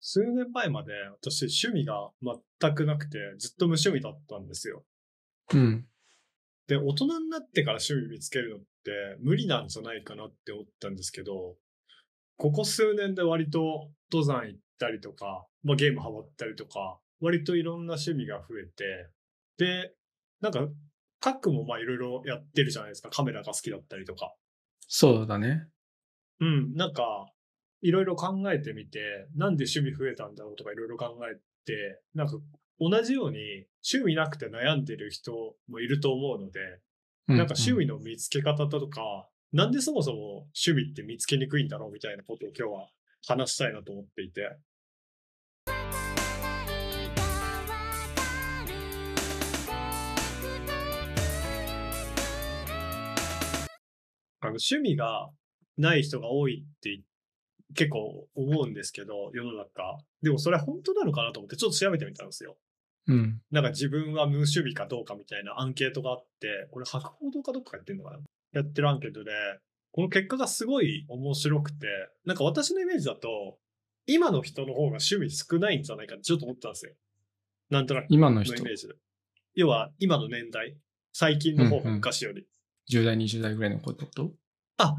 数年前まで私趣味が全くなくて、ずっと無趣味だったんですよ。うん。で、大人になってから趣味見つけるのって無理なんじゃないかなって思ったんですけど、ここ数年で割と登山行ったりとか、まあ、ゲームハマったりとか、割といろんな趣味が増えて、で、なんか、カックもまあいろいろやってるじゃないですか。カメラが好きだったりとか。そうだね。うん、なんか、いろいろ考えてみて、なんで趣味増えたんだろうとかいろいろ考えて、なんか同じように趣味なくて悩んでる人もいると思うので、うなんか趣味の見つけ方とか、なんでそもそも趣味って見つけにくいんだろうみたいなことを今日は話したいなと思っていて。あの趣味がない人が多いって結構思うんですけど、世の中。でもそれは本当なのかなと思ってちょっと調べてみたんですよ。うん。なんか自分は無趣味かどうかみたいなアンケートがあって、これ博報堂かどっかやってるのかな？やってるアンケートで、この結果がすごい面白くて、なんか私のイメージだと、今の人の方が趣味少ないんじゃないかってちょっと思ったんですよ。なんとなく今の人？のイ、メージで。要は今の年代、最近の方が昔より。10代、20代ぐらいの子ってこと？あ、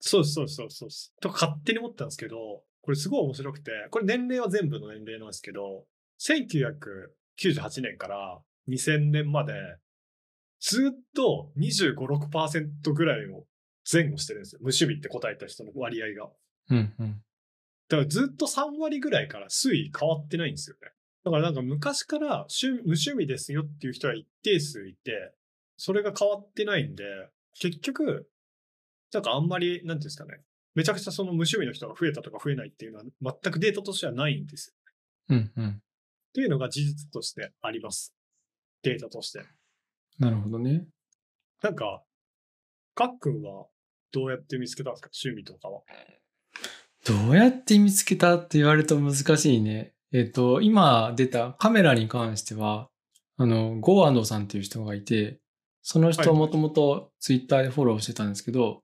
そうそうそうそう。とか勝手に思ったんですけど、これすごい面白くて、これ年齢は全部の年齢なんですけど、1998年から2000年まで、ずっと25、6%ぐらいを前後してるんですよ。無趣味って答えた人の割合が。うんうん。だからずっと3割ぐらいから推移変わってないんですよね。だからなんか昔から趣無趣味ですよっていう人は一定数いて、それが変わってないんで、結局、なんかあんまり、なんていうんですかね、めちゃくちゃその無趣味の人が増えたとか増えないっていうのは全くデータとしてはないんですよ。うんうん。っていうのが事実としてあります。データとして。なるほどね。なんか、かっくんはどうやって見つけたんですか？趣味とかは。どうやって見つけたって言われると難しいね。えっ、と、今出たカメラに関しては、あの、ゴーアンドさんっていう人がいて、その人はいはもともとツイッターでフォローしてたんですけど、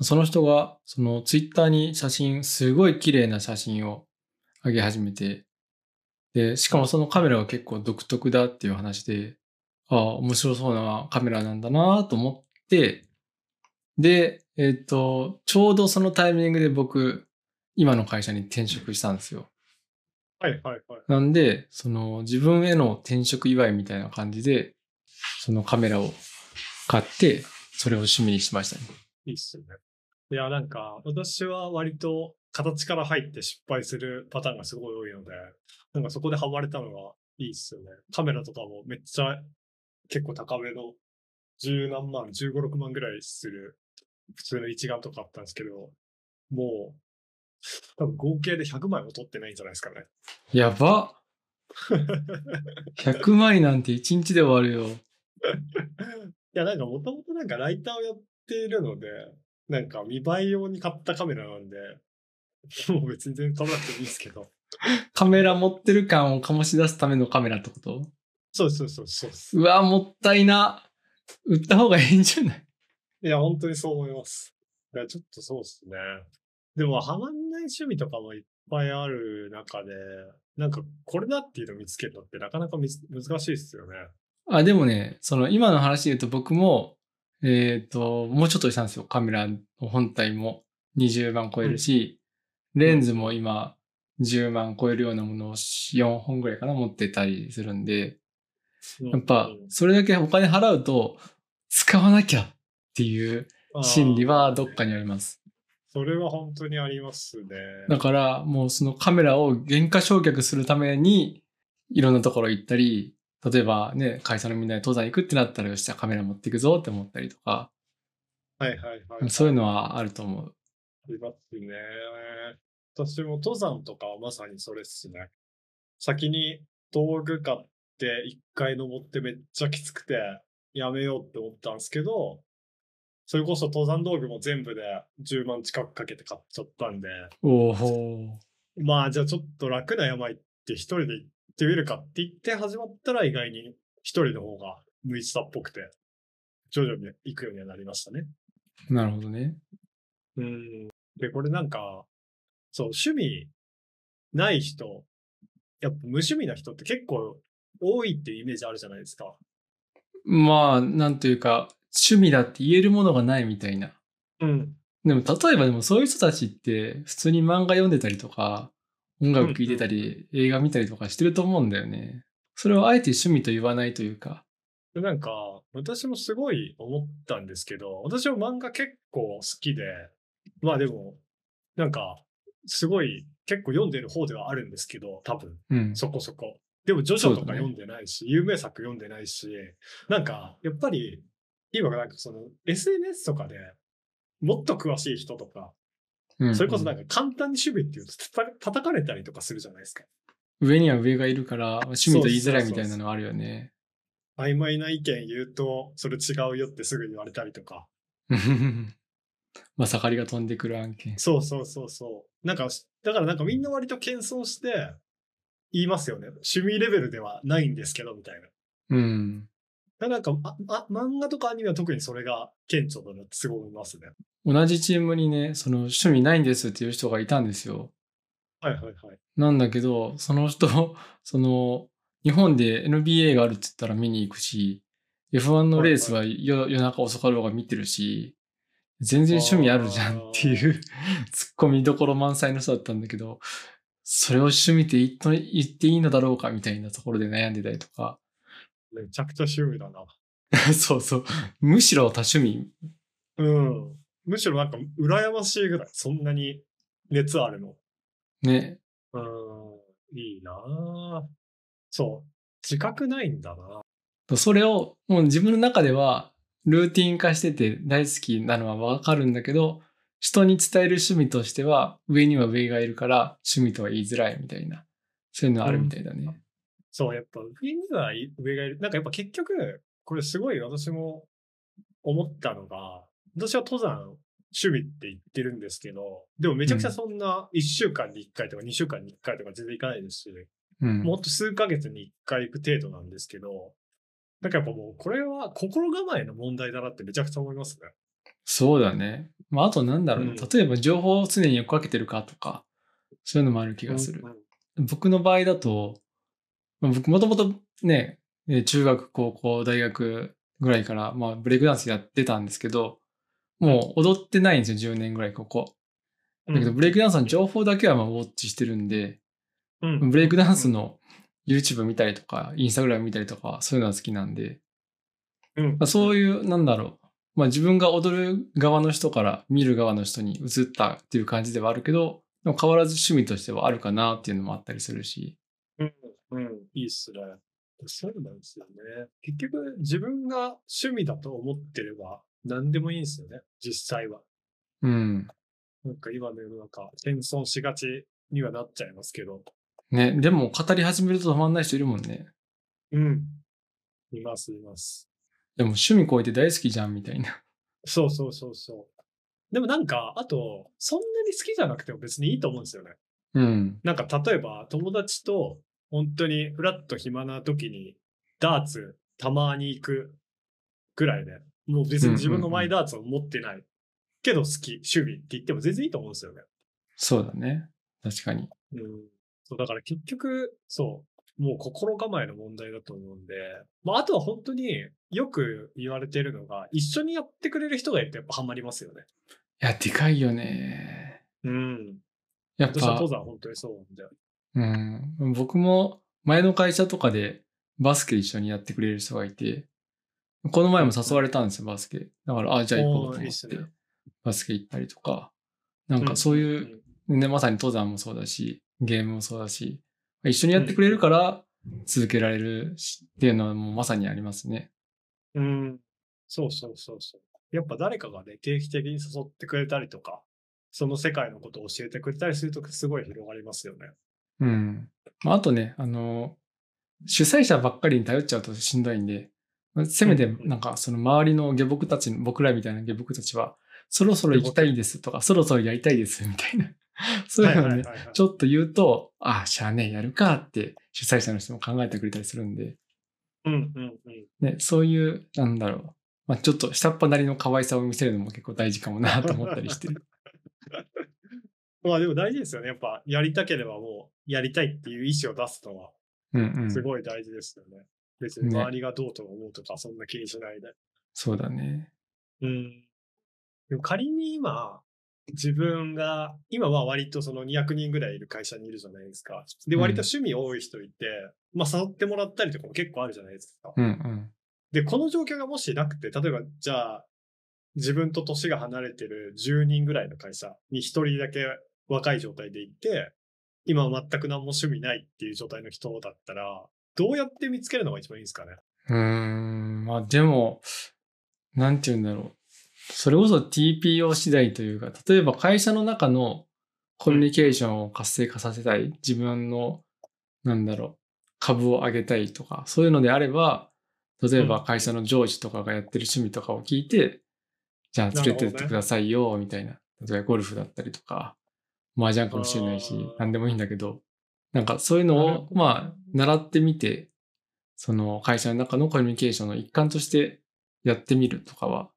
その人が、そのツイッターに写真、すごい綺麗な写真を上げ始めて、で、しかもそのカメラが結構独特だっていう話で、ああ、面白そうなカメラなんだなと思って、で、えっ、と、ちょうどそのタイミングで僕、今の会社に転職したんですよ。はいはいはい。なんで、その自分への転職祝いみたいな感じで、そのカメラを買って、それを趣味にしましたね。いいっすよね。いや、なんか、私は割と形から入って失敗するパターンがすごい多いので、なんかそこでハマれたのがいいっすよね。カメラとかもめっちゃ結構高めの十何万、十五六万ぐらいする普通の一眼とかあったんですけど、もう、多分合計で100枚も撮ってないんじゃないですかね。やば !100 枚なんて1日で終わるよ。いや、なんかもともとなんかライターをやっているので、なんか見栄え用に買ったカメラなんで、もう別に全然撮らなくていいですけど。カメラ持ってる感を醸し出すためのカメラってこと？そうそうそうそう。うわ、もったいな。売った方がいいんじゃない？いや、本当にそう思います。いや、ちょっとそうですね。でも、ハマんない趣味とかもいっぱいある中で、なんか、これだっていうのを見つけるのってなかなか難しいですよね。あ、でもね、その今の話で言うと僕も、えっ、と、もうちょっとしたんですよ。カメラの本体も20万超えるし、レンズも今10万超えるようなものを4本ぐらいかな持ってたりするんで、やっぱうんそれだけお金払うと使わなきゃっていう心理はどっかにあります。それは本当にありますね。だからもうそのカメラを原価償却するためにいろんなところ行ったり、例えばね、会社のみんなで登山行くってなったらよし、じゃあカメラ持っていくぞって思ったりとか、はいはいはい。そういうのはあると思う。ありますね。私も登山とかはまさにそれっすね。先に道具買って一回登ってめっちゃきつくてやめようって思ったんですけど、それこそ登山道具も全部で10万近くかけて買っちゃったんで、おお。まあじゃあちょっと楽な山行って一人で行ってみるかって言って始まったら意外に一人の方が向いてたっぽくて、徐々に行くようにはなりましたね。なるほどね。うん。で、これなんか、そう、趣味ない人、やっぱ無趣味な人って結構多いっていうイメージあるじゃないですか。まあ、なんというか、趣味だって言えるものがないみたいな。うん。でも、例えばでもそういう人たちって、普通に漫画読んでたりとか、音楽聴いてたり、映画見たりとかしてると思うんだよね。それをあえて趣味と言わないというか。でなんか、私もすごい思ったんですけど、私も漫画結構好きで、まあでも、なんか、すごい結構読んでる方ではあるんですけど、多分。うん。そこそこ。でも、ジョジョとか読んでないし、有名作読んでないし、なんか、やっぱり、今なんかその、SNS とかでもっと詳しい人とか、うんそれこそなんか簡単に趣味って言うと叩かれたりとかするじゃないですか。上には上がいるから、趣味と言いづらいみたいなのあるよね。曖昧な意見言うと、それ違うよってすぐ言われたりとか。まさかりが飛んでくる案件。そうそうそうそう。なんか、だからなんかみんな割と謙遜して言いますよね。趣味レベルではないんですけど、みたいな。うん。なんかああ、漫画とかアニメは特にそれが顕著だなってすごい思いますね。同じチームにね、その趣味ないんですっていう人がいたんですよ。はいはいはい。なんだけど、その人、その、日本で NBA があるって言ったら見に行くし、F1 のレースは夜夜中遅かろうが見てるし、全然趣味あるじゃんっていう ツッコミどころ満載の人だったんだけど、それを趣味って言っていいのだろうかみたいなところで悩んでたりとか。めちゃくちゃ趣味だな。そうそう。むしろ多趣味。うん。むしろなんか羨ましいぐらい、そんなに熱あるの。ね。うん。いいなぁそう。自覚ないんだなそれをもう自分の中ではルーティン化してて大好きなのはわかるんだけど、人に伝える趣味としては上には上がいるから趣味とは言いづらいみたいな。そういうのあるみたいだね。そう、やっぱ上には上がいる。なんかやっぱ結局、これすごい私も思ったのが、私は登山趣味って言ってるんですけど、でもめちゃくちゃそんな1週間に1回とか2週間に1回とか全然行かないですし、うん。もっと数ヶ月に1回行く程度なんですけど、なんかやっぱもうこれは心構えの問題だなってめちゃくちゃ思いますね。そうだね。まあ、あとなんだろうね。うん例えば情報を常に追っかけてるかとか、そういうのもある気がする。うん僕の場合だと、まあ僕もともとね、えー中学、高校、大学ぐらいから、まあ、ブレイクダンスやってたんですけど、もう踊ってないんですよ、10年ぐらいここ。だけど、ブレイクダンスの情報だけはまあウォッチしてるんで、うんブレイクダンスの YouTube 見たりとか、インスタグラム見たりとか、そういうのは好きなんで、うんまあ、そういう、なんだろう。まあ自分が踊る側の人から見る側の人に移ったっていう感じではあるけど、変わらず趣味としてはあるかなっていうのもあったりするし。うん、うん、いいっすね。そうなんですよね。結局、自分が趣味だと思ってれば何でもいいんですよね、実際は。うん。なんか今の世の中、謙遜しがちにはなっちゃいますけど。ね、でも語り始めると止まんない人いるもんね。うん。います、います。でも趣味超えて大好きじゃんみたいな。そうそうそうそう。でもなんか、あと、そんなに好きじゃなくても別にいいと思うんですよね。うん。なんか例えば友達と本当にフラッと暇な時にダーツたまに行くぐらいで、もう別に自分のマイダーツを持ってない。けど好き、趣味って言っても全然いいと思うんですよね。そうだね。確かに。うん。そう、だから結局、そう、もう心構えの問題だと思うんで、まああとは本当によく言われてるのが、一緒にやってくれる人がいるとやっぱハマりますよね。いや、でかいよね。うん。やっぱ私は登、山本当にそうなんだよ。うん。僕も前の会社とかでバスケ一緒にやってくれる人がいて、この前も誘われたんですよ、バスケ。だから、あ、じゃあ行こうと思って、バスケ行ったりとか、なんかそういう、ね、まさに登山もそうだし、ゲームもそうだし、一緒にやってくれるから続けられるしっていうのはもうまさにありますね。うん。そうそうそうそう。やっぱ誰かがね、定期的に誘ってくれたりとか、その世界のことを教えてくれたりするとすごい広がりますよね。うん。まあ、あとね、あの、主催者ばっかりに頼っちゃうとしんどいんで、まあせめてなんかその周りの下僕たち、僕らみたいな下僕たちは、そろそろ行きたいですとか、そろそろやりたいですみたいな。そういうのをね、ちょっと言うと、ああ、しゃあねえ、やるかって主催者の人も考えてくれたりするんで、うんうんうん。ね、そういう、なんだろう、まあ、ちょっと下っ端なりの可愛さを見せるのも結構大事かもなと思ったりしてる。まあでも大事ですよね。やっぱやりたければもやりたいっていう意思を出すのは、うんうん。すごい大事ですよね。別にね周りがどうと思うとか、そんな気にしないで。そうだね。うん。でも仮に今、自分が、今は割とその200人ぐらいいる会社にいるじゃないですか。で、うん割と趣味多い人いて、まあ誘ってもらったりとかも結構あるじゃないですか。うんうん。で、この状況がもしなくて、例えば、じゃあ、自分と年が離れてる10人ぐらいの会社に1人だけ若い状態でいて、今は全く何も趣味ないっていう状態の人だったら、どうやって見つけるのが一番いいんですかね？うーん。まあでも、なんて言うんだろう。それこそ TPO 次第というか、例えば会社の中のコミュニケーションを活性化させたい。自分の、なんだろう、株を上げたいとか、そういうのであれば、例えば会社の上司とかがやってる趣味とかを聞いて、じゃあ連れてってくださいよ、みたいな。例えばゴルフだったりとか、麻雀かもしれないし何でもいいんだけど、なんかそういうのをまあ、習ってみて、その会社の中のコミュニケーションの一環としてやってみるとかは、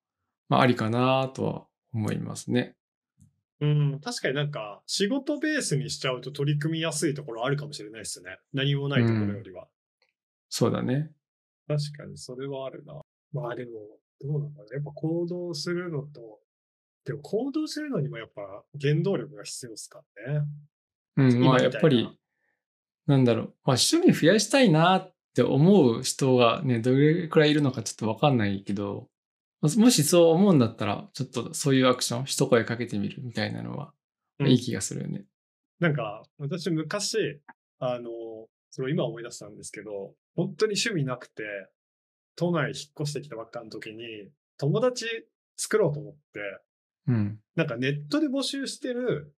まあありかなとは思いますね。うん、確かになんか、仕事ベースにしちゃうと取り組みやすいところあるかもしれないですね。何もないところよりは。そうだね。確かに、それはあるな。まあでも、どうなんだろう。やっぱ行動するのと、でも行動するのにもやっぱ原動力が必要ですからね。うん、まあやっぱり、なんだろう、まあ趣味増やしたいなって思う人がね、どれくらいいるのかちょっとわかんないけど、ももしそう思うんだったら、ちょっとそういうアクション、一声かけてみるみたいなのは、うんいい気がするよね。なんか、私昔、あの、それを今思い出したんですけど、本当に趣味なくて、都内引っ越してきたばっかの時に、友達作ろうと思って、うん。なんかネットで募集してる、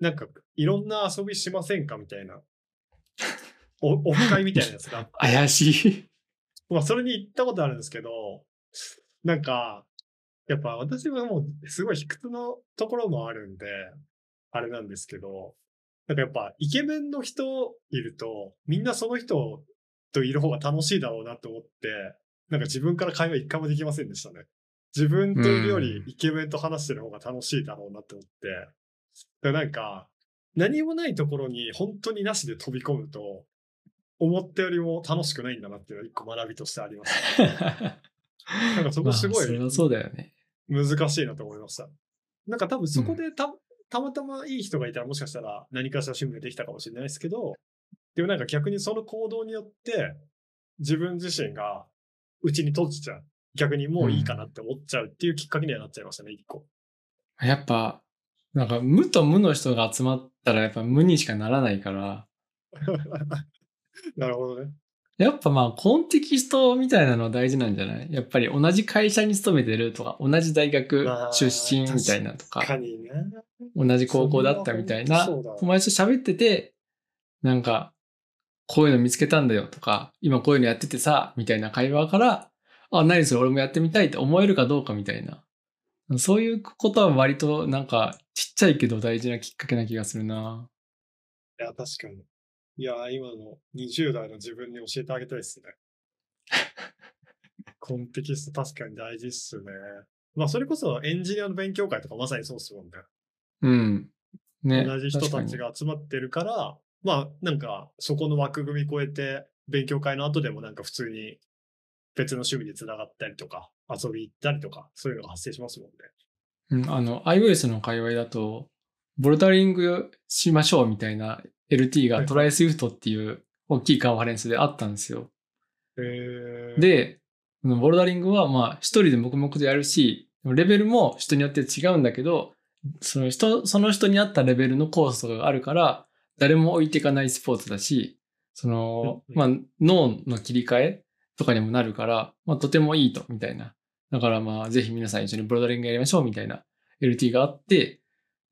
なんかいろんな遊びしませんかみたいな、お、オフ会みたいなやつが怪しい。まあそれに行ったことあるんですけど、なんか、やっぱ私はもうすごい卑屈のところもあるんで、あれなんですけど、なんかやっぱイケメンの人いると、みんなその人といる方が楽しいだろうなと思って、なんか自分から会話一回もできませんでしたね。自分といるよりうんイケメンと話してる方が楽しいだろうなって思って、だからなんか、何もないところに本当になしで飛び込むと、思ったよりも楽しくないんだなっていうのが一個学びとしてあります。なんかそこすごいまあそれはそうだよね。難しいなと思いました。なんか多分そこでた,、たまたまいい人がいたらもしかしたら何かしら趣味ができたかもしれないですけど、でもなんか逆にその行動によって自分自身がうちに閉じちゃう。逆にもういいかなって思っちゃうっていうきっかけにはなっちゃいましたね、一個。やっぱ、なんか無と無の人が集まったらやっぱ無にしかならないから、なるほどね。やっぱまあコンテキストみたいなのは大事なんじゃない？やっぱり同じ会社に勤めてるとか、同じ大学まあ出身みたいなとか、確かにね。同じ高校だったみたいな友達と喋ってて、なんか、こういうの見つけたんだよとか、今こういうのやっててさ、みたいな会話から、あ、何それ俺もやってみたいって思えるかどうかみたいな。そういうことは割となんかちっちゃいけど大事なきっかけな気がするな。いや、確かに。いや、今の20代の自分に教えてあげたいですね。コンテキスト確かに大事っすね。まあ、それこそエンジニアの勉強会とかまさにそうっすもんね。うん。ね。同じ人たちが集まってるから、まあ、なんか、そこの枠組み超えて、勉強会の後でもなんか普通に別の趣味で繋がったりとか、遊び行ったりとか、そういうのが発生しますもんね。にうん、あの、iOS の界隈だと、ボルダリングしましょうみたいな LT が try! Swift っていう大きいカンファレンスであったんですよ。へー、で、ボルダリングはまあ一人で黙々とやるし、レベルも人によって違うんだけど、その人、その人に合ったレベルのコースとかがあるから、誰も置いていかないスポーツだし、その、うんまあ脳の切り替えとかにもなるから、まあとてもいいと、みたいな。だからまあぜひ皆さん一緒にボルダリングやりましょう、みたいな LT があって、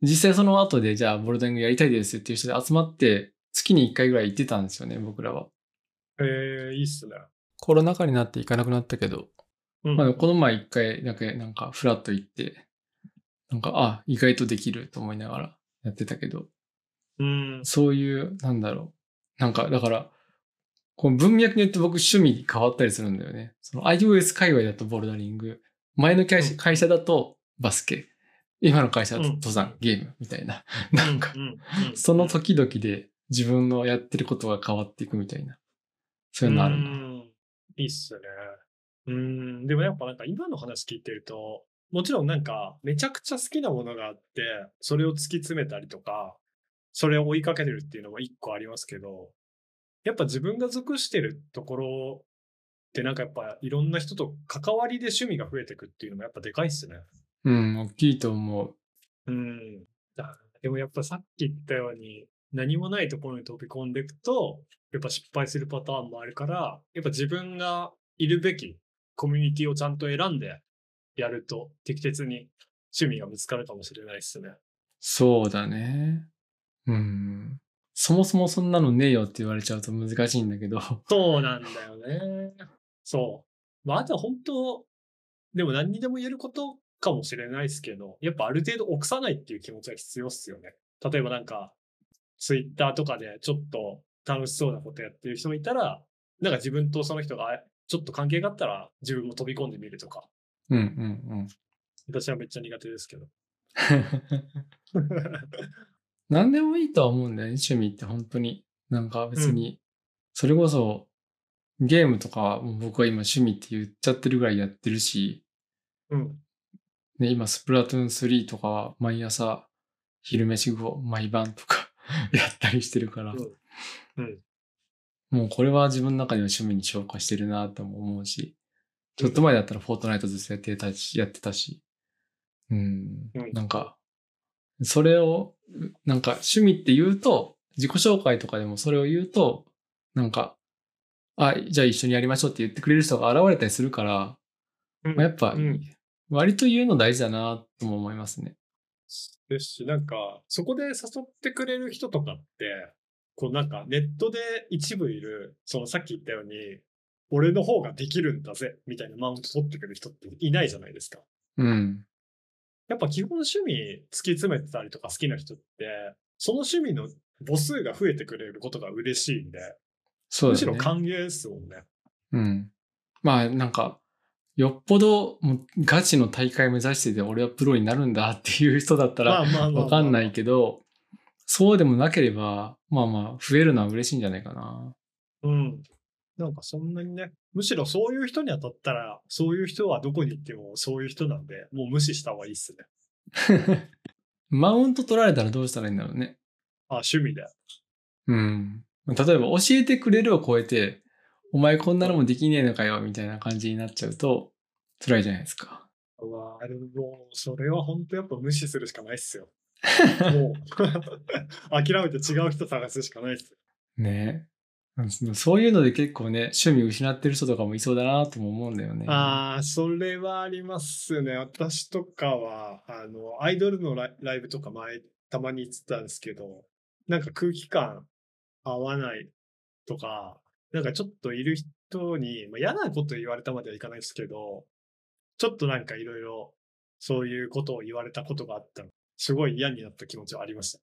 実際その後でじゃあボルダリングやりたいですっていう人で集まって、月に1回ぐらい行ってたんですよね、僕らは。えー、いいっすね。コロナ禍になって行かなくなったけど、うんまあ、この前一回だけなんかフラッと行って、なんか、あ、意外とできると思いながらやってたけど、うん。そういう、なんだろう。なんか、だから、この文脈によって僕趣味変わったりするんだよね。その iOS 界隈だとボルダリング、前の会社うん会社だとバスケ、今の会社だとうん登山、ゲームみたいな。なんかその時々で自分のやってることが変わっていくみたいな。そういうのあるな。うんいいっすね。うん、でもやっぱなんか今の話聞いてると、もちろんなんかめちゃくちゃ好きなものがあって、それを突き詰めたりとか、それを追いかけてるっていうのも一個ありますけど、やっぱ自分が属してるところってなんかやっぱいろんな人と関わりで趣味が増えていくっていうのもやっぱでかいっすね。うん、大きいと思う。うん。だでもやっぱさっき言ったように、何もないところに飛び込んでいくと、やっぱ失敗するパターンもあるから、やっぱ自分がいるべきコミュニティをちゃんと選んでやると、適切に趣味が見つかるかもしれないですね。そうだね。うん。そもそもそんなのねえよって言われちゃうと難しいんだけど。そうなんだよね。そう。まあ、あとは本当、でも何にでも言えることかもしれないですけど、やっぱある程度臆さないっていう気持ちは必要っすよね。例えばなんか、ツイッターとかでちょっと楽しそうなことやってる人がいたら、なんか自分とその人がちょっと関係があったら自分も飛び込んでみるとか。うんうん私はめっちゃ苦手ですけど。うん。何でもいいとは思うんだよね、趣味って本当に。なんか別に、それこそ、ゲームとかも僕は今趣味って言っちゃってるぐらいやってるし、うん。ね、今スプラトゥーン3とかは毎朝昼飯後毎晩とか やったりしてるから、うんうんもうこれは自分の中では趣味に消化してるなとも思うし、ちょっと前だったらフォートナイトずっとやってたし、やってたし、うん、うんなんか、それを、なんか趣味って言うと、自己紹介とかでもそれを言うと、なんか、あ、じゃあ一緒にやりましょうって言ってくれる人が現れたりするから、うんまあ、やっぱ、うん割と言うの大事だなとも思いますね。ですし、なんか、そこで誘ってくれる人とかって、こうなんかネットで一部いる、そのさっき言ったように、俺の方ができるんだぜ、みたいなマウント取ってくる人っていないじゃないですか。うん。やっぱ基本趣味突き詰めてたりとか好きな人って、その趣味の母数が増えてくれることが嬉しいんで、むしろそうだね。歓迎ですもんね。うん。まあなんか、よっぽどもうガチの大会目指してて俺はプロになるんだっていう人だったらわかんないけど、そうでもなければ、まあまあ増えるのは嬉しいんじゃないかな。うん。なんかそんなにね、むしろそういう人に当たったら、そういう人はどこに行ってもそういう人なんで、もう無視した方がいいっすね。マウント取られたらどうしたらいいんだろうね。あ、趣味で。うん。例えば教えてくれるを超えて、お前こんなのもできねえのかよ、みたいな感じになっちゃうと、辛いじゃないですか。うわあれもう、それは本当やっぱ無視するしかないっすよ。もう、諦めて違う人探すしかないっすよ。ねそういうので結構ね、趣味失ってる人とかもいそうだなとも思うんだよね。ああ、それはありますね。私とかは、あの、アイドルのライライブとか前、たまに行ってたんですけど、なんか空気感合わないとか、なんかちょっといる人に、まあ、嫌なこと言われたまではいかないですけど、ちょっとなんかいろいろそういうことを言われたことがあったの。すごい嫌になった気持ちはありました。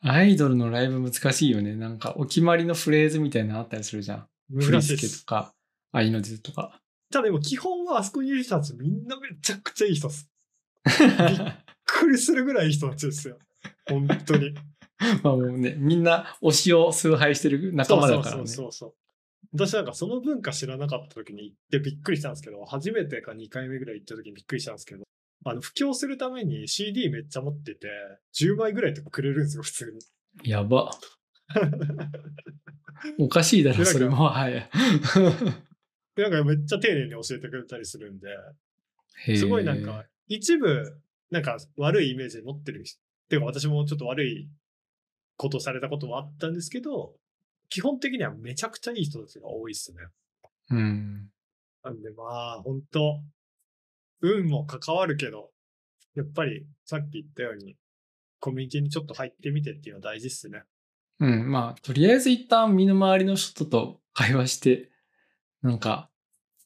アイドルのライブ難しいよね。なんかお決まりのフレーズみたいなのあったりするじゃん。振り難しいです付けと。か、愛の手とか。ただでも基本はあそこにいる人たちみんなめちゃくちゃいい人です。びっくりするぐらいいい人たちですよ。本当に。まあもうね、みんな推しを崇拝してる仲間だからね。そうそうそうそう。私なんかその文化知らなかった時に行ってびっくりしたんですけど、初めてか2回目ぐらい行った時にびっくりしたんですけど、あの、布教するために CD めっちゃ持ってて、10枚ぐらいとかくれるんですよ、普通に。やば。おかしいだろ、それも。はい。で、なんかめっちゃ丁寧に教えてくれたりするんで、すごいなんか、一部、なんか悪いイメージ持ってる人、ていうか私もちょっと悪いことされたこともあったんですけど、基本的にはめちゃくちゃいい人たちが多いですね。うん。なんでまあ、本当運も関わるけど、やっぱりさっき言ったように、コミュニティにちょっと入ってみてっていうのは大事っすね。うん。まあ、とりあえず一旦身の回りの人と会話して、なんか、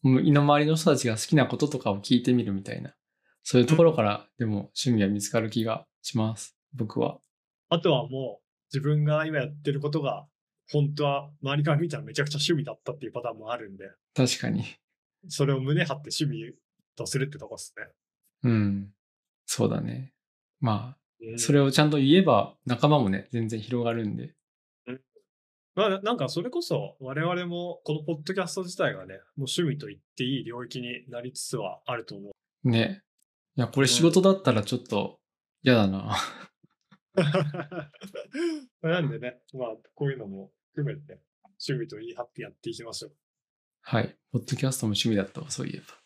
身の回りの人たちが好きなこととかを聞いてみるみたいな。そういうところから、でも趣味は見つかる気がします。僕は。あとはもう、自分が今やってることが、本当は周りから見たらめちゃくちゃ趣味だったっていうパターンもあるんで、確かに。それを胸張って趣味とするってとこっすね。うん。そうだね。まうんあ、それをちゃんと言えば仲間もね、全然広がるんで。うんまあ、なんかそれこそ我々もこのポッドキャスト自体がね、もう趣味と言っていい領域になりつつはあると思う。ね。いや、これ仕事だったらちょっと嫌だな。なんでね、まあ、こういうのも含めて、趣味と言い張ってやっていきましょう。はい。ポッドキャストも趣味だったわ、そういえば。